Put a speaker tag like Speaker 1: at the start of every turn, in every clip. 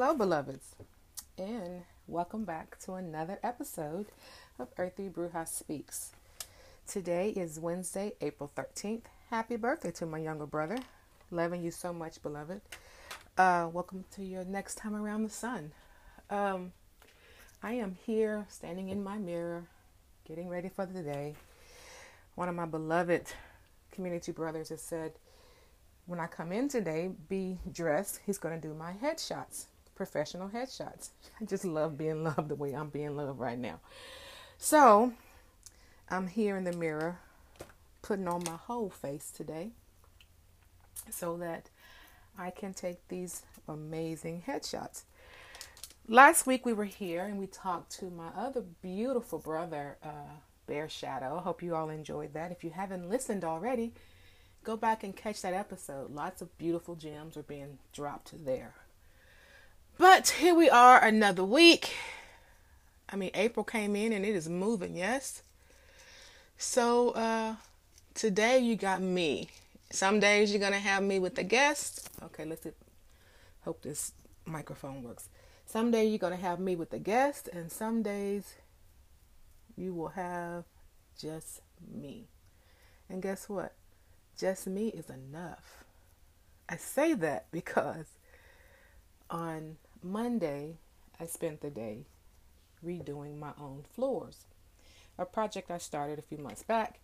Speaker 1: Hello, beloveds, and welcome back to another episode of Earthy Bruja Speaks. Today is Wednesday, April 13th. Happy birthday to my younger brother. Loving you so much, beloved. Uh, welcome to your next time around the sun. Um, I am here standing in my mirror, getting ready for the day. One of my beloved community brothers has said, when I come in today, be dressed. He's going to do my headshots professional headshots. I just love being loved the way I'm being loved right now. So I'm here in the mirror putting on my whole face today so that I can take these amazing headshots. Last week we were here and we talked to my other beautiful brother, uh, Bear Shadow. Hope you all enjoyed that. If you haven't listened already, go back and catch that episode. Lots of beautiful gems are being dropped there. But here we are, another week. I mean, April came in and it is moving, yes? So, uh, today you got me. Some days you're going to have me with a guest. Okay, let's see. hope this microphone works. Some days you're going to have me with a guest, and some days you will have just me. And guess what? Just me is enough. I say that because on Monday, I spent the day redoing my own floors. A project I started a few months back.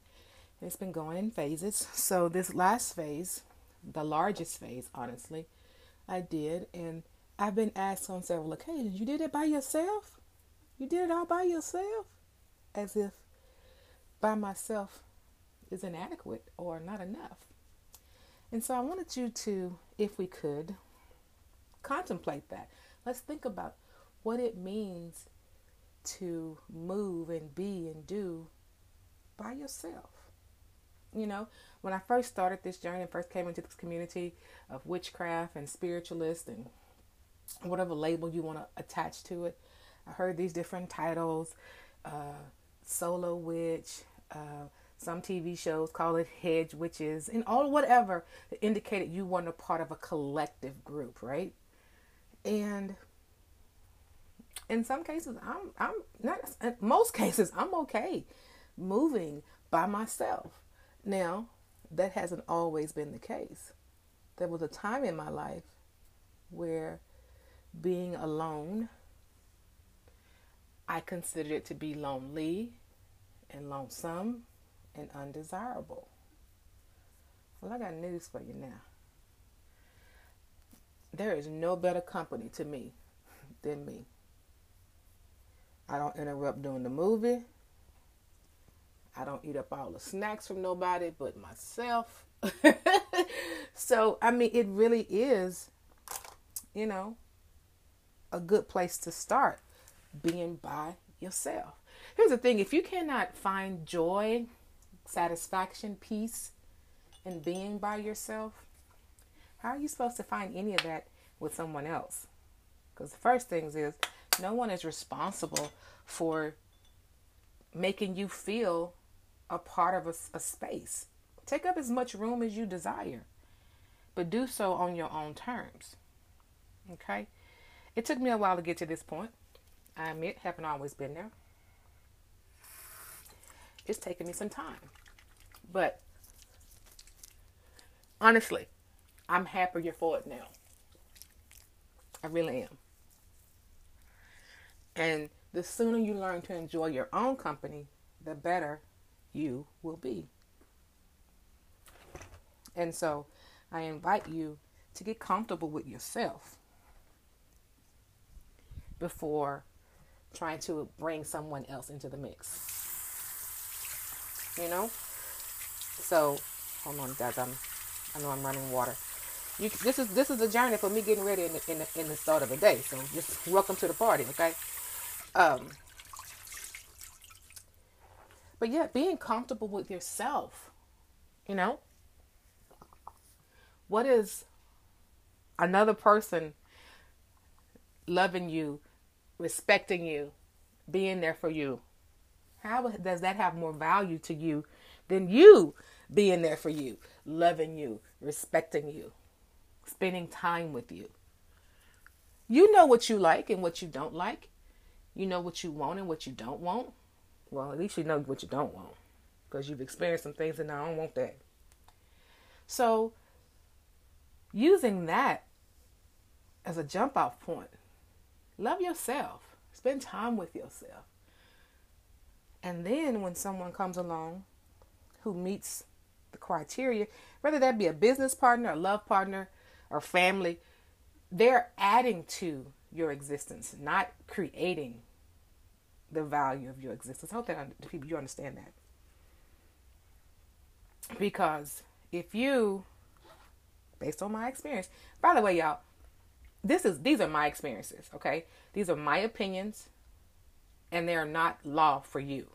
Speaker 1: It's been going in phases. So, this last phase, the largest phase, honestly, I did. And I've been asked on several occasions, You did it by yourself? You did it all by yourself? As if by myself is inadequate or not enough. And so I wanted you to, if we could, contemplate that. Let's think about what it means to move and be and do by yourself. You know, when I first started this journey and first came into this community of witchcraft and spiritualist and whatever label you want to attach to it, I heard these different titles uh, solo witch, uh, some TV shows call it hedge witches, and all whatever that indicated you weren't a part of a collective group, right? And in some cases, I'm I'm not. Most cases, I'm okay moving by myself. Now, that hasn't always been the case. There was a time in my life where being alone, I considered it to be lonely and lonesome and undesirable. Well, I got news for you now there is no better company to me than me. I don't interrupt during the movie. I don't eat up all the snacks from nobody but myself. so, I mean, it really is, you know, a good place to start being by yourself. Here's the thing if you cannot find joy, satisfaction, peace in being by yourself, how are you supposed to find any of that with someone else? Because the first things is no one is responsible for making you feel a part of a, a space. Take up as much room as you desire, but do so on your own terms. Okay? It took me a while to get to this point. I admit, haven't always been there. It's taken me some time. But honestly, I'm happier for it now. I really am. And the sooner you learn to enjoy your own company, the better you will be. And so I invite you to get comfortable with yourself before trying to bring someone else into the mix. You know? So, hold on, guys. I'm, I know I'm running water you, this is this is a journey for me getting ready in the, in the, in the start of the day. So just welcome to the party, okay? Um, but yeah, being comfortable with yourself, you know. What is another person loving you, respecting you, being there for you? How does that have more value to you than you being there for you, loving you, respecting you? Spending time with you. You know what you like and what you don't like. You know what you want and what you don't want. Well, at least you know what you don't want because you've experienced some things and I don't want that. So, using that as a jump off point, love yourself, spend time with yourself. And then when someone comes along who meets the criteria, whether that be a business partner, a love partner, or family, they're adding to your existence, not creating the value of your existence. I hope that people you understand that. Because if you, based on my experience, by the way, y'all, this is these are my experiences, okay? These are my opinions, and they are not law for you.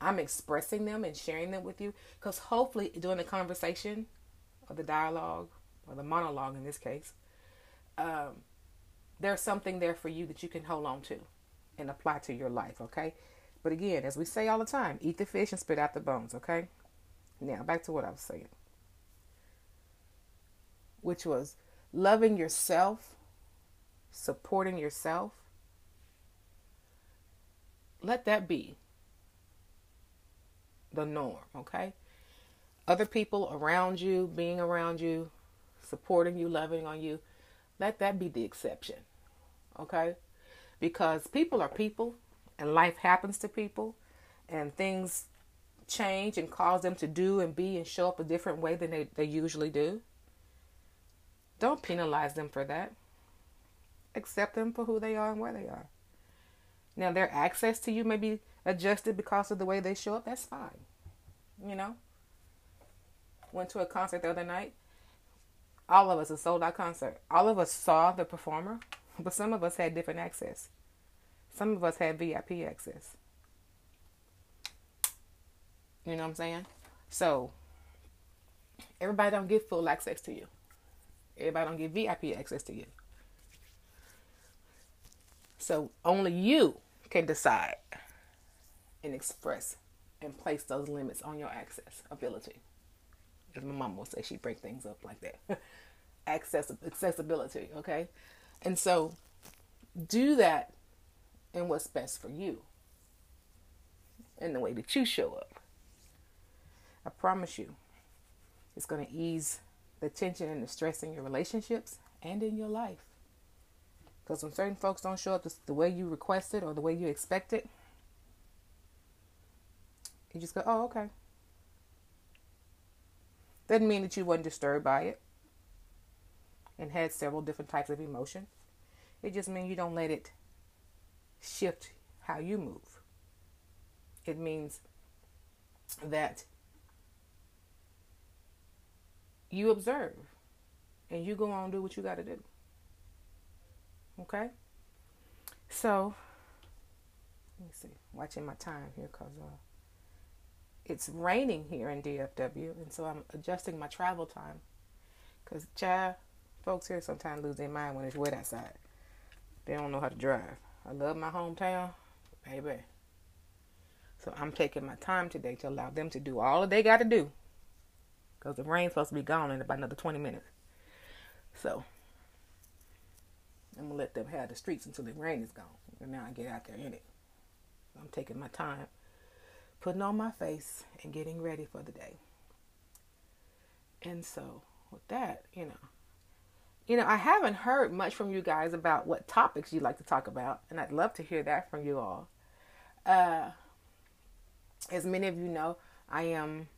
Speaker 1: I'm expressing them and sharing them with you because hopefully during the conversation or the dialogue or the monologue in this case, um, there's something there for you that you can hold on to and apply to your life, okay? But again, as we say all the time, eat the fish and spit out the bones, okay? Now, back to what I was saying, which was loving yourself, supporting yourself. Let that be the norm, okay? Other people around you, being around you, supporting you, loving on you, let that be the exception, okay? Because people are people and life happens to people and things change and cause them to do and be and show up a different way than they, they usually do. Don't penalize them for that. Accept them for who they are and where they are. Now, their access to you may be adjusted because of the way they show up. That's fine. You know? Went to a concert the other night. All of us, a sold out concert. All of us saw the performer, but some of us had different access. Some of us had VIP access. You know what I'm saying? So everybody don't get full access to you. Everybody don't get VIP access to you. So only you can decide and express and place those limits on your access ability. My mom will say, she break things up like that. access accessibility, okay? And so do that in what's best for you. In the way that you show up. I promise you, it's to ease the tension and the stress in your relationships and in your life. Because when certain folks don't show up the way you requested or the way you expected, you just go, oh, okay. Doesn't mean that you weren't disturbed by it and had several different types of emotion. It just means you don't let it shift how you move. It means that you observe and you go on and do what you got to do. Okay? So, let me see. Watching my time here because uh, it's raining here in DFW, and so I'm adjusting my travel time. Because, child, folks here sometimes lose their mind when it's wet outside. They don't know how to drive. I love my hometown, baby. So I'm taking my time today to allow them to do all that they got to do because the rain's supposed to be gone in about another 20 minutes. So I'm gonna let them have the streets until the rain is gone, and now I get out there in it. I'm taking my time, putting on my face, and getting ready for the day. And so with that, you know, you know, I haven't heard much from you guys about what topics you like to talk about, and I'd love to hear that from you all. Uh, as many of you know, I am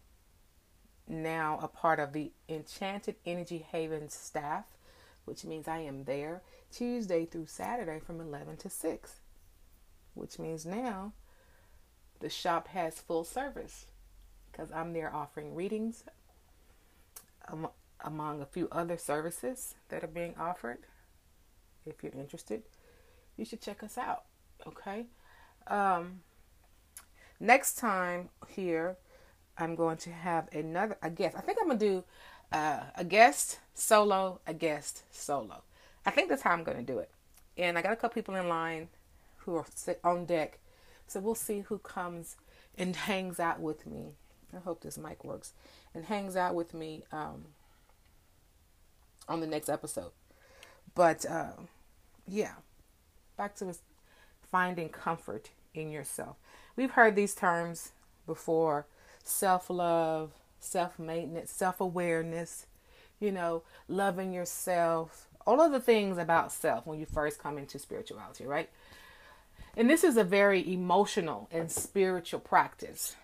Speaker 1: now a part of the Enchanted Energy Haven staff, which means I am there Tuesday through Saturday from 11 to 6, which means now the shop has full service because I'm there offering readings um, among a few other services that are being offered. If you're interested, you should check us out. Okay. Um, next time here, I'm going to have another a guest. I think I'm gonna do uh, a guest solo, a guest solo. I think that's how I'm gonna do it. And I got a couple people in line who are on deck, so we'll see who comes and hangs out with me. I hope this mic works and hangs out with me um, on the next episode. But uh, yeah, back to finding comfort in yourself. We've heard these terms before self love, self maintenance, self awareness, you know, loving yourself, all of the things about self when you first come into spirituality, right? And this is a very emotional and spiritual practice.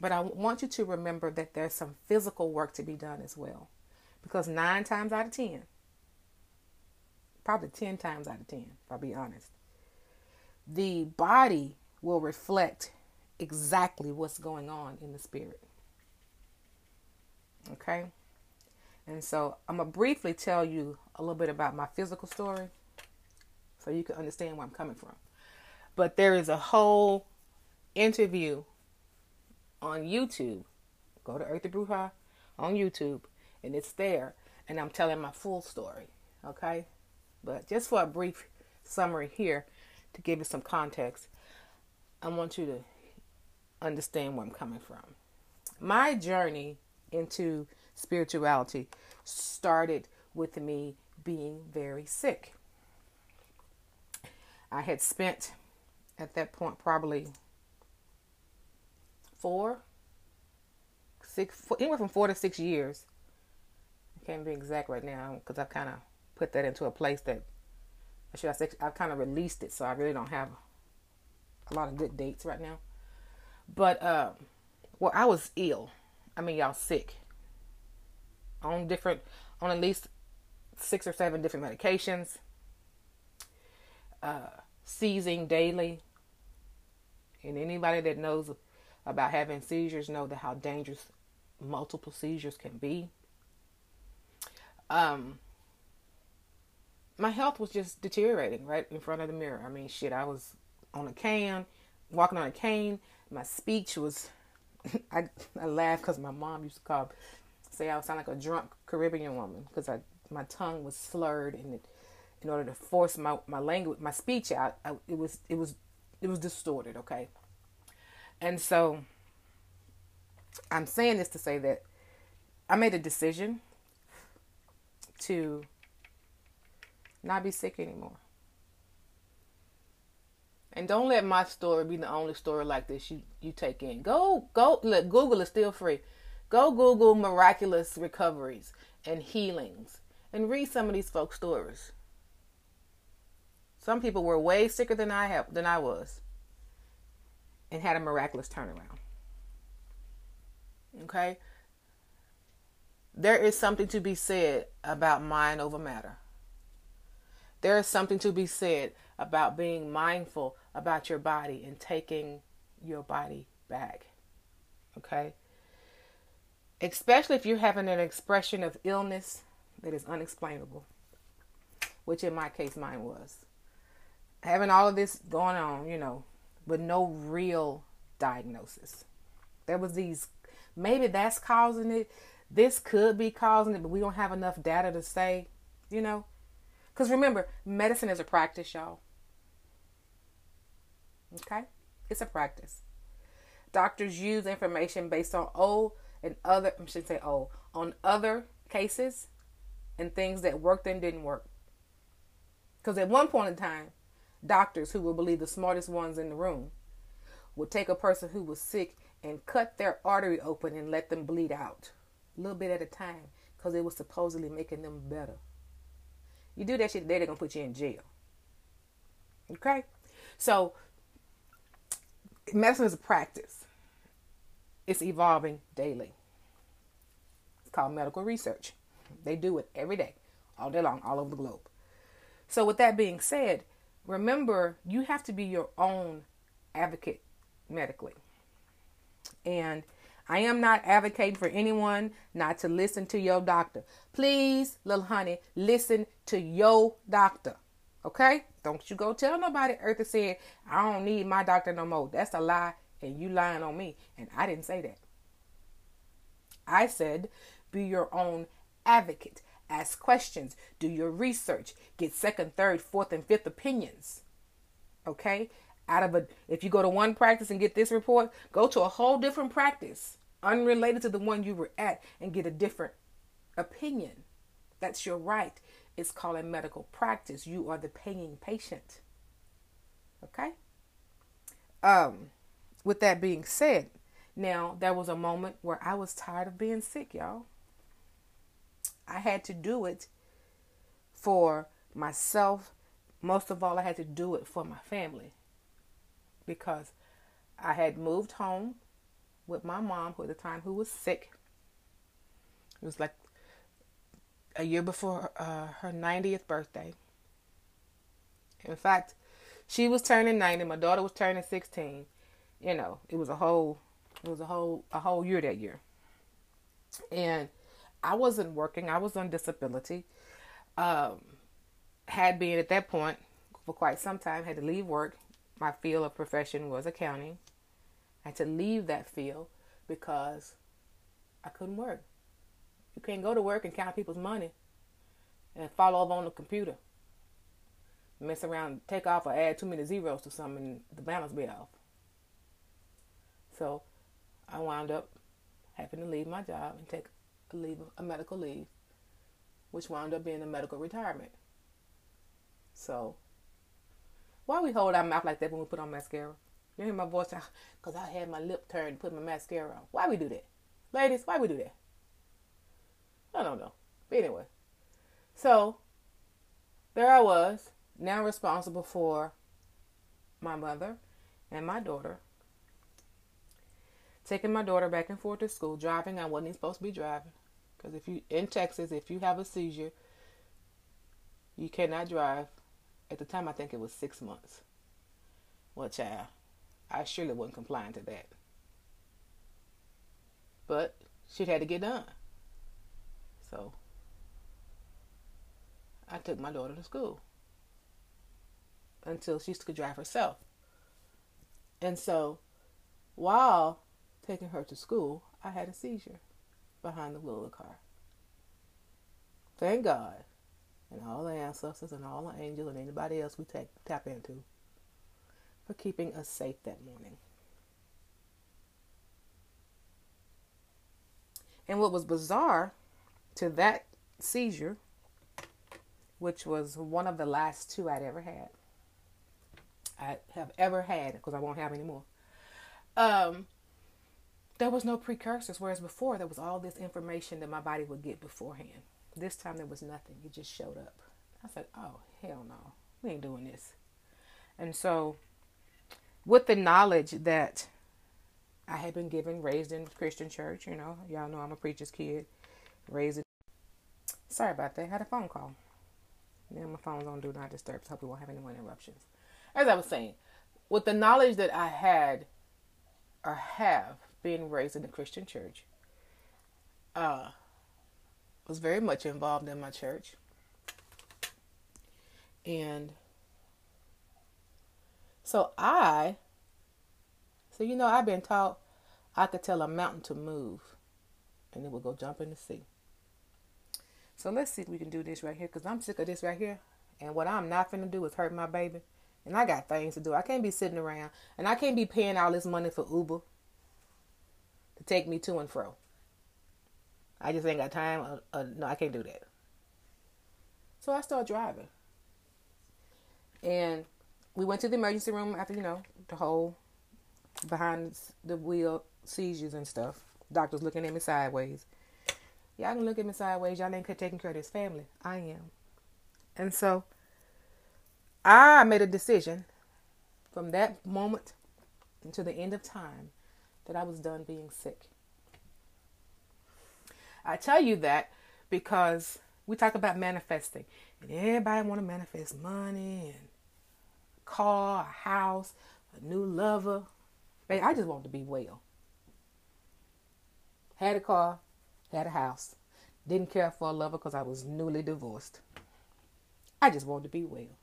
Speaker 1: But I want you to remember that there's some physical work to be done as well. Because nine times out of 10, probably 10 times out of 10, if I'll be honest, the body will reflect exactly what's going on in the spirit. Okay? And so I'm going to briefly tell you a little bit about my physical story so you can understand where I'm coming from. But there is a whole interview on YouTube. Go to Earthy Bruja on YouTube, and it's there. And I'm telling my full story. Okay? But just for a brief summary here, to give you some context, I want you to understand where I'm coming from. My journey into spirituality started with me being very sick. I had spent at that point probably four, six, four, anywhere from four to six years. I can't be exact right now because I've kind of put that into a place that I should I say I've kind of released it, so I really don't have a lot of good dates right now. But uh, well, I was ill. I mean, y'all sick on different, on at least six or seven different medications, uh, seizing daily. And anybody that knows about having seizures know that how dangerous multiple seizures can be. Um, my health was just deteriorating right in front of the mirror. I mean, shit, I was on a cane, walking on a cane. My speech was, I, I laugh because my mom used to call, say I sound like a drunk Caribbean woman because I my tongue was slurred and it, in order to force my, my language, my speech out, I, it was it was it was distorted. Okay, and so I'm saying this to say that I made a decision to not be sick anymore. And don't let my story be the only story like this you, you take in. Go, go, look, Google is still free. Go Google miraculous recoveries and healings and read some of these folks' stories. Some people were way sicker than I have than I was and had a miraculous turnaround. Okay? There is something to be said about mind over matter. There is something to be said about being mindful about your body and taking your body back. Okay? Especially if you're having an expression of illness that is unexplainable, which in my case mine was. Having all of this going on, you know, with no real diagnosis. There was these maybe that's causing it. This could be causing it, but we don't have enough data to say, you know. Because remember, medicine is a practice, y'all. Okay? It's a practice. Doctors use information based on old and other, I should say old, on other cases and things that worked and didn't work. Because at one point in time, doctors who would believe the smartest ones in the room would take a person who was sick and cut their artery open and let them bleed out a little bit at a time because it was supposedly making them better. You do that shit today, they're gonna put you in jail. Okay? So medicine is a practice. It's evolving daily. It's called medical research. They do it every day, all day long, all over the globe. So with that being said, remember you have to be your own advocate medically. And I am not advocating for anyone not to listen to your doctor. Please, little honey, listen to your doctor. Okay? Don't you go tell nobody Eartha said, I don't need my doctor no more. That's a lie, and you lying on me. And I didn't say that. I said, be your own advocate. Ask questions. Do your research. Get second, third, fourth, and fifth opinions. Okay? Out of a, if you go to one practice and get this report, go to a whole different practice unrelated to the one you were at and get a different opinion. That's your right. It's called a medical practice. You are the paying patient. Okay? Um, with that being said, now there was a moment where I was tired of being sick, y'all. I had to do it for myself. Most of all, I had to do it for my family because I had moved home with my mom, who at the time who was sick. It was like a year before uh, her 90th birthday. In fact, she was turning 90. My daughter was turning 16. You know, it was a whole, it was a whole, a whole year that year. And I wasn't working. I was on disability. Um, had been at that point for quite some time. Had to leave work. My field of profession was accounting. I had to leave that field because I couldn't work. You can't go to work and count people's money and fall over on the computer. Mess around, take off or add too many zeros to something and the balance be off. So I wound up having to leave my job and take leave a medical leave, which wound up being a medical retirement. So why we hold our mouth like that when we put on mascara? You hear my voice? Because I had my lip turned put my mascara on. Why we do that? Ladies, why we do that? I don't know. But anyway, so there I was, now responsible for my mother and my daughter. Taking my daughter back and forth to school, driving. I wasn't supposed to be driving. Because if you, in Texas, if you have a seizure, you cannot drive. At the time, I think it was six months. Well, child, I surely wasn't complying to that. But shit had to get done. So I took my daughter to school until she could drive herself. And so while taking her to school, I had a seizure behind the wheel of the car. Thank God and all the ancestors and all the angels and anybody else we take, tap into for keeping us safe that morning. And what was bizarre to that seizure, which was one of the last two I'd ever had, I have ever had, because I won't have any more. Um, there was no precursors, whereas before there was all this information that my body would get beforehand. This time there was nothing; it just showed up. I said, "Oh hell no, we ain't doing this." And so, with the knowledge that I had been given, raised in Christian church, you know, y'all know I'm a preacher's kid, raised in Sorry about that. I had a phone call. Now my phone's on do not disturb, so hope we won't have any more interruptions. As I was saying, with the knowledge that I had or have being raised in the Christian church, uh, was very much involved in my church. And so I, so you know, I've been taught I could tell a mountain to move and it would go jump in the sea. So let's see if we can do this right here because I'm sick of this right here. And what I'm not to do is hurt my baby. And I got things to do. I can't be sitting around. And I can't be paying all this money for Uber take me to and fro. I just ain't got time. Uh, uh, no, I can't do that. So I start driving. And we went to the emergency room after, you know, the whole behind the wheel seizures and stuff. Doctors looking at me sideways. Y'all can look at me sideways. Y'all ain't taking care of this family. I am. And so I made a decision from that moment until the end of time that I was done being sick. I tell you that because we talk about manifesting, and everybody want to manifest money and car, a house, a new lover. Babe, I just want to be well. Had a car, had a house. Didn't care for a lover because I was newly divorced. I just wanted to be well.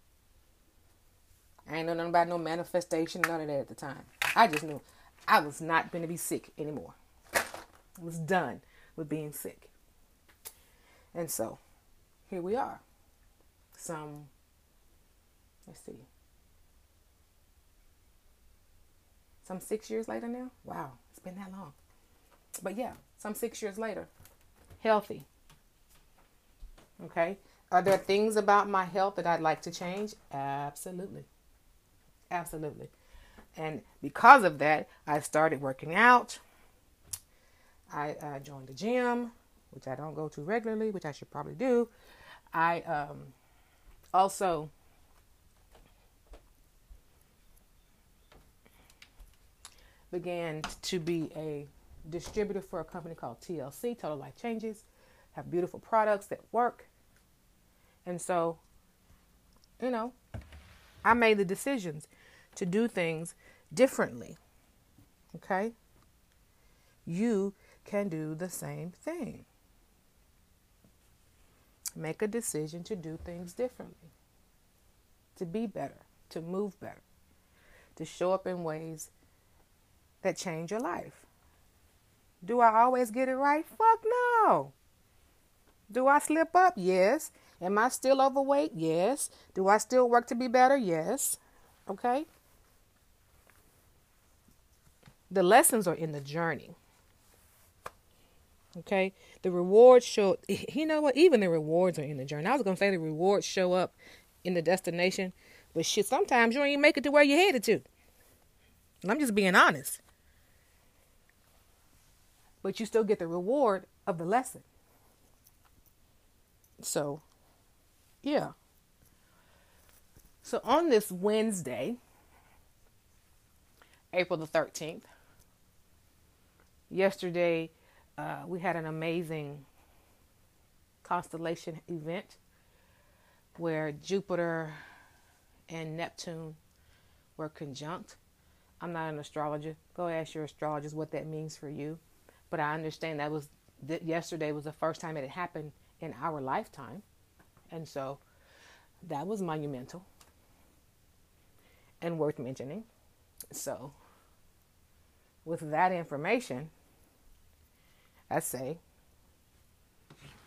Speaker 1: I ain't know nothing about no manifestation, none of that at the time. I just knew I was not going to be sick anymore. I was done with being sick. And so, here we are. Some, let's see, some six years later now. Wow, it's been that long. But yeah, some six years later, healthy. Okay. Are there things about my health that I'd like to change? Absolutely. Absolutely. And because of that, I started working out. I uh, joined the gym, which I don't go to regularly, which I should probably do. I um, also began to be a distributor for a company called TLC, Total Life Changes, have beautiful products that work. And so, you know, I made the decisions to do things differently. Okay? You can do the same thing. Make a decision to do things differently, to be better, to move better, to show up in ways that change your life. Do I always get it right? Fuck no. Do I slip up? Yes. Am I still overweight? Yes. Do I still work to be better? Yes. Okay. The lessons are in the journey. Okay. The rewards show, you know what? Even the rewards are in the journey. I was to say the rewards show up in the destination, but shit, sometimes you don't even make it to where you're headed to. And I'm just being honest. But you still get the reward of the lesson. So, yeah. So on this Wednesday, April the 13th, yesterday uh, we had an amazing constellation event where Jupiter and Neptune were conjunct. I'm not an astrologer. Go ask your astrologers what that means for you. But I understand that was that yesterday was the first time it had happened in our lifetime. And so that was monumental and worth mentioning. So, with that information, I say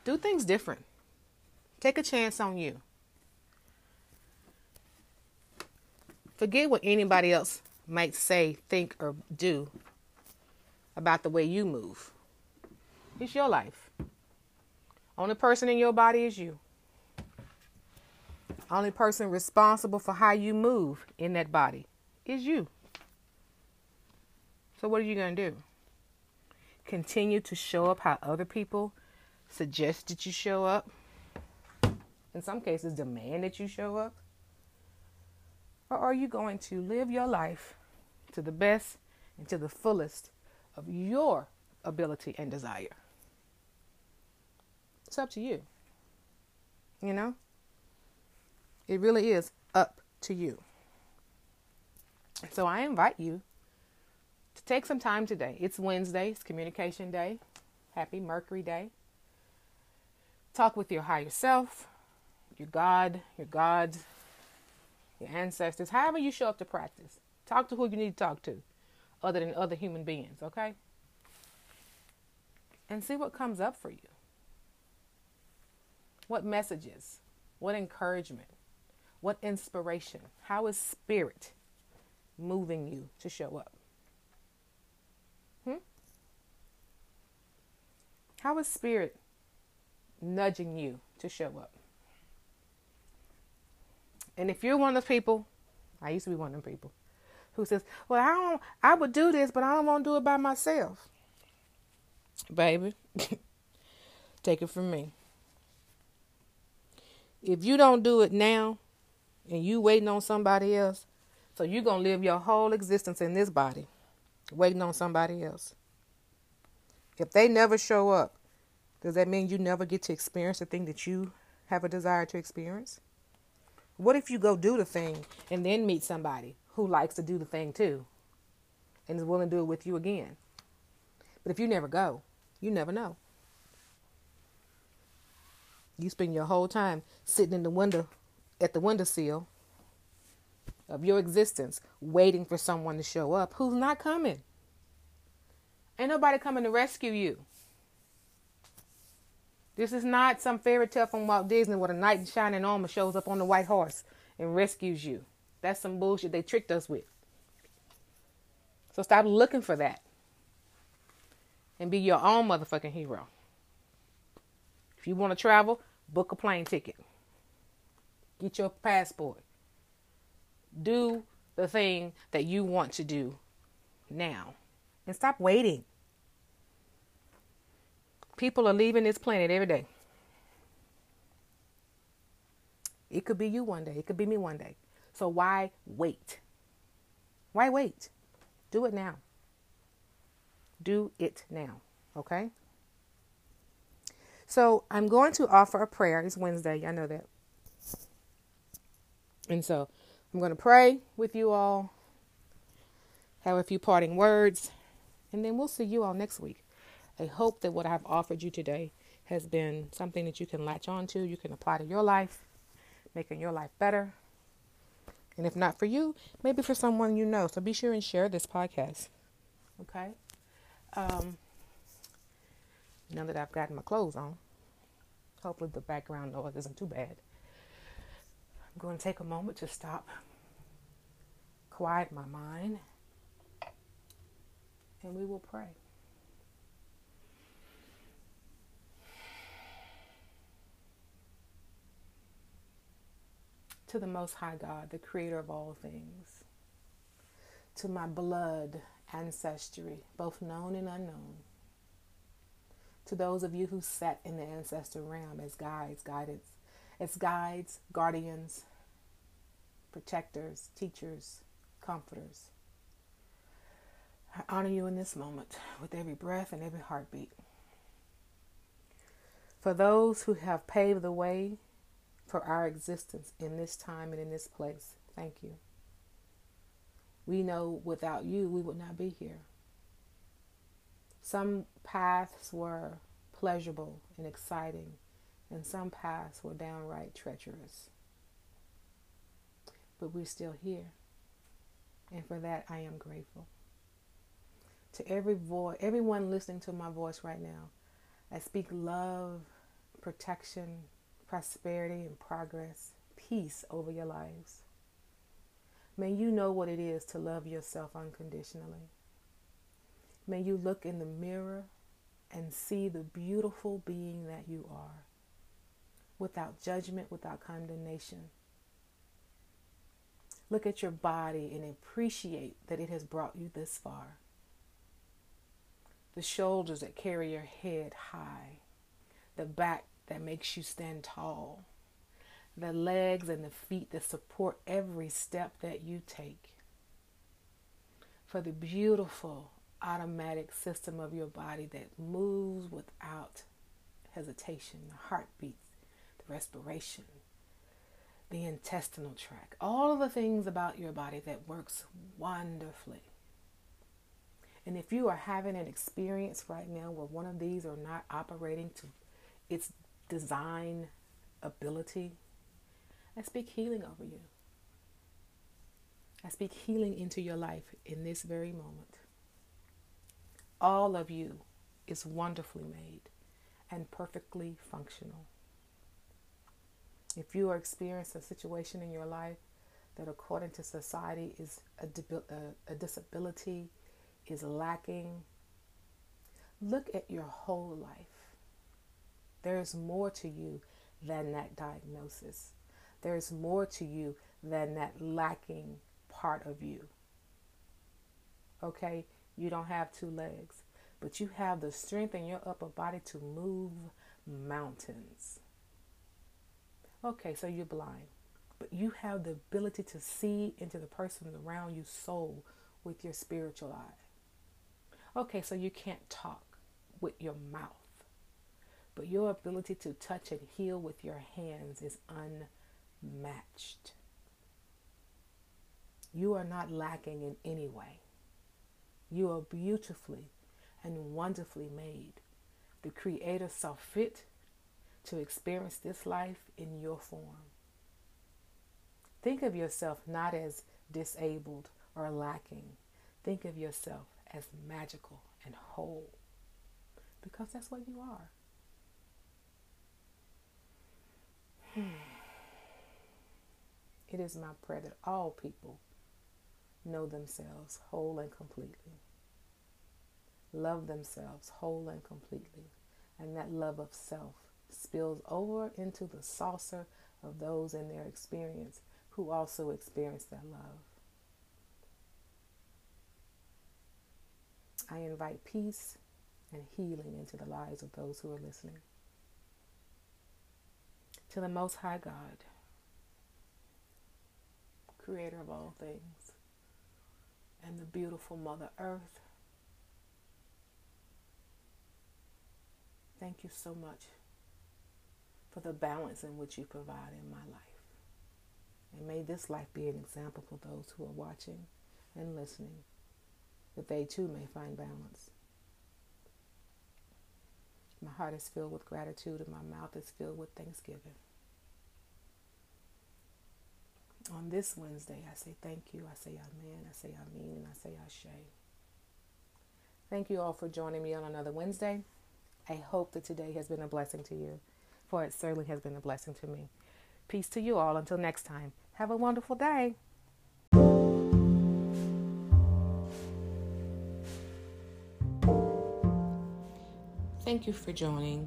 Speaker 1: do things different. Take a chance on you. Forget what anybody else might say, think, or do about the way you move. It's your life. Only person in your body is you. Only person responsible for how you move in that body is you. So, what are you going to do? Continue to show up how other people suggest that you show up? In some cases, demand that you show up? Or are you going to live your life to the best and to the fullest of your ability and desire? It's up to you. You know? It really is up to you. So I invite you to take some time today. It's Wednesday, it's communication day. Happy Mercury Day. Talk with your higher self, your God, your gods, your ancestors, however you show up to practice. Talk to who you need to talk to, other than other human beings, okay? And see what comes up for you. What messages? What encouragement? What inspiration? How is spirit moving you to show up? How is spirit nudging you to show up? And if you're one of those people, I used to be one of them people who says, "Well, I don't I would do this, but I don't want to do it by myself." Baby, take it from me if you don't do it now and you waiting on somebody else, so you're to live your whole existence in this body waiting on somebody else. If they never show up, does that mean you never get to experience the thing that you have a desire to experience? What if you go do the thing and then meet somebody who likes to do the thing too and is willing to do it with you again? But if you never go, you never know. You spend your whole time sitting in the window at the windowsill of your existence waiting for someone to show up who's not coming. Ain't nobody coming to rescue you. This is not some fairy tale from Walt Disney where a knight in shining armor shows up on the white horse and rescues you. That's some bullshit they tricked us with. So stop looking for that and be your own motherfucking hero. If you want to travel, book a plane ticket. Get your passport. Do the thing that you want to do now. And stop waiting. People are leaving this planet every day. It could be you one day, it could be me one day. So why wait? Why wait? Do it now. Do it now. Okay? So I'm going to offer a prayer. It's Wednesday. I know that. And so I'm going to pray with you all, have a few parting words, and then we'll see you all next week. I hope that what I've offered you today has been something that you can latch on to, you can apply to your life, making your life better. And if not for you, maybe for someone you know. So be sure and share this podcast. Okay? Um, now that I've gotten my clothes on, hopefully the background noise isn't too bad. I'm going to take a moment to stop, quiet my mind, and we will pray. To the Most High God, the Creator of all things, to my blood ancestry, both known and unknown, to those of you who sat in the ancestor realm as guides, guidance, as guides, guardians, protectors, teachers, comforters. I honor you in this moment with every breath and every heartbeat. For those who have paved the way for our existence in this time and in this place, thank you. We know without you, we would not be here. Some paths were pleasurable and exciting, and some paths were downright treacherous. But we're still here, and for that I am grateful. To every voice, everyone listening to my voice right now, I speak love, protection, prosperity, and progress, peace over your lives. May you know what it is to love yourself unconditionally. May you look in the mirror and see the beautiful being that you are without judgment, without condemnation. Look at your body and appreciate that it has brought you this far. The shoulders that carry your head high, the back that makes you stand tall the legs and the feet that support every step that you take. For the beautiful automatic system of your body that moves without hesitation, the heartbeats, the respiration, the intestinal tract, all of the things about your body that works wonderfully. And if you are having an experience right now where one of these are not operating to its design ability, I speak healing over you. I speak healing into your life in this very moment. All of you is wonderfully made and perfectly functional. If you are experiencing a situation in your life that, according to society, is a, a, a disability, is lacking, look at your whole life. There is more to you than that diagnosis. There's more to you than that lacking part of you. Okay? You don't have two legs, but you have the strength in your upper body to move mountains. Okay, so you're blind, but you have the ability to see into the person around you soul with your spiritual eye. Okay, so you can't talk with your mouth, but your ability to touch and heal with your hands is unmatched. You are not lacking in any way. You are beautifully and wonderfully made. The Creator saw fit to experience this life in your form. Think of yourself not as disabled or lacking. Think of yourself as magical and whole because that's what you are. It is my prayer that all people know themselves whole and completely, love themselves whole and completely, and that love of self spills over into the saucer of those in their experience who also experience that love. I invite peace and healing into the lives of those who are listening. To the Most High God, creator of all things, and the beautiful Mother Earth, thank you so much for the balance in which you provide in my life. And may this life be an example for those who are watching and listening, that they too may find balance. My heart is filled with gratitude and my mouth is filled with thanksgiving. On this Wednesday, I say thank you, I say amen, I say amen, and I say ashe. Thank you all for joining me on another Wednesday. I hope that today has been a blessing to you, for it certainly has been a blessing to me. Peace to you all. Until next time, have a wonderful day. Thank you for joining.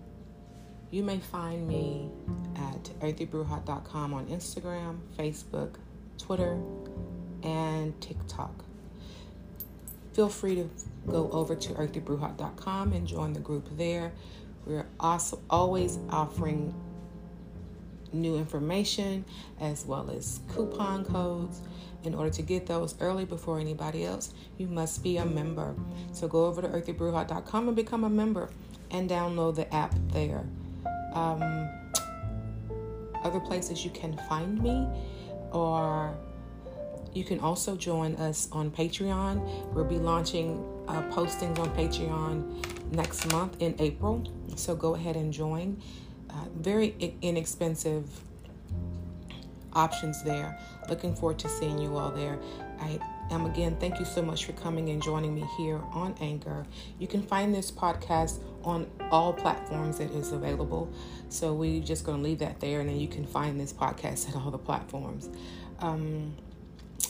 Speaker 1: You may find me at earthybrewhot.com on Instagram, Facebook, Twitter, and TikTok. Feel free to go over to earthybrewhot.com and join the group there. We're also always offering new information as well as coupon codes. In order to get those early before anybody else, you must be a member. So go over to earthybrewhot.com and become a member and download the app there. Um, other places you can find me, or you can also join us on Patreon. We'll be launching uh, postings on Patreon next month in April, so go ahead and join. Uh, very inexpensive options there. Looking forward to seeing you all there. I am again, thank you so much for coming and joining me here on Anchor. You can find this podcast on all platforms that is available. So we're just going to leave that there, and then you can find this podcast at all the platforms. Um,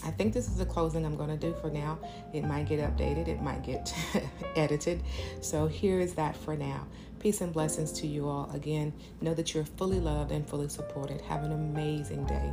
Speaker 1: I think this is the closing I'm going to do for now. It might get updated, it might get edited. So here is that for now. Peace and blessings to you all. Again, know that you're fully loved and fully supported. Have an amazing day.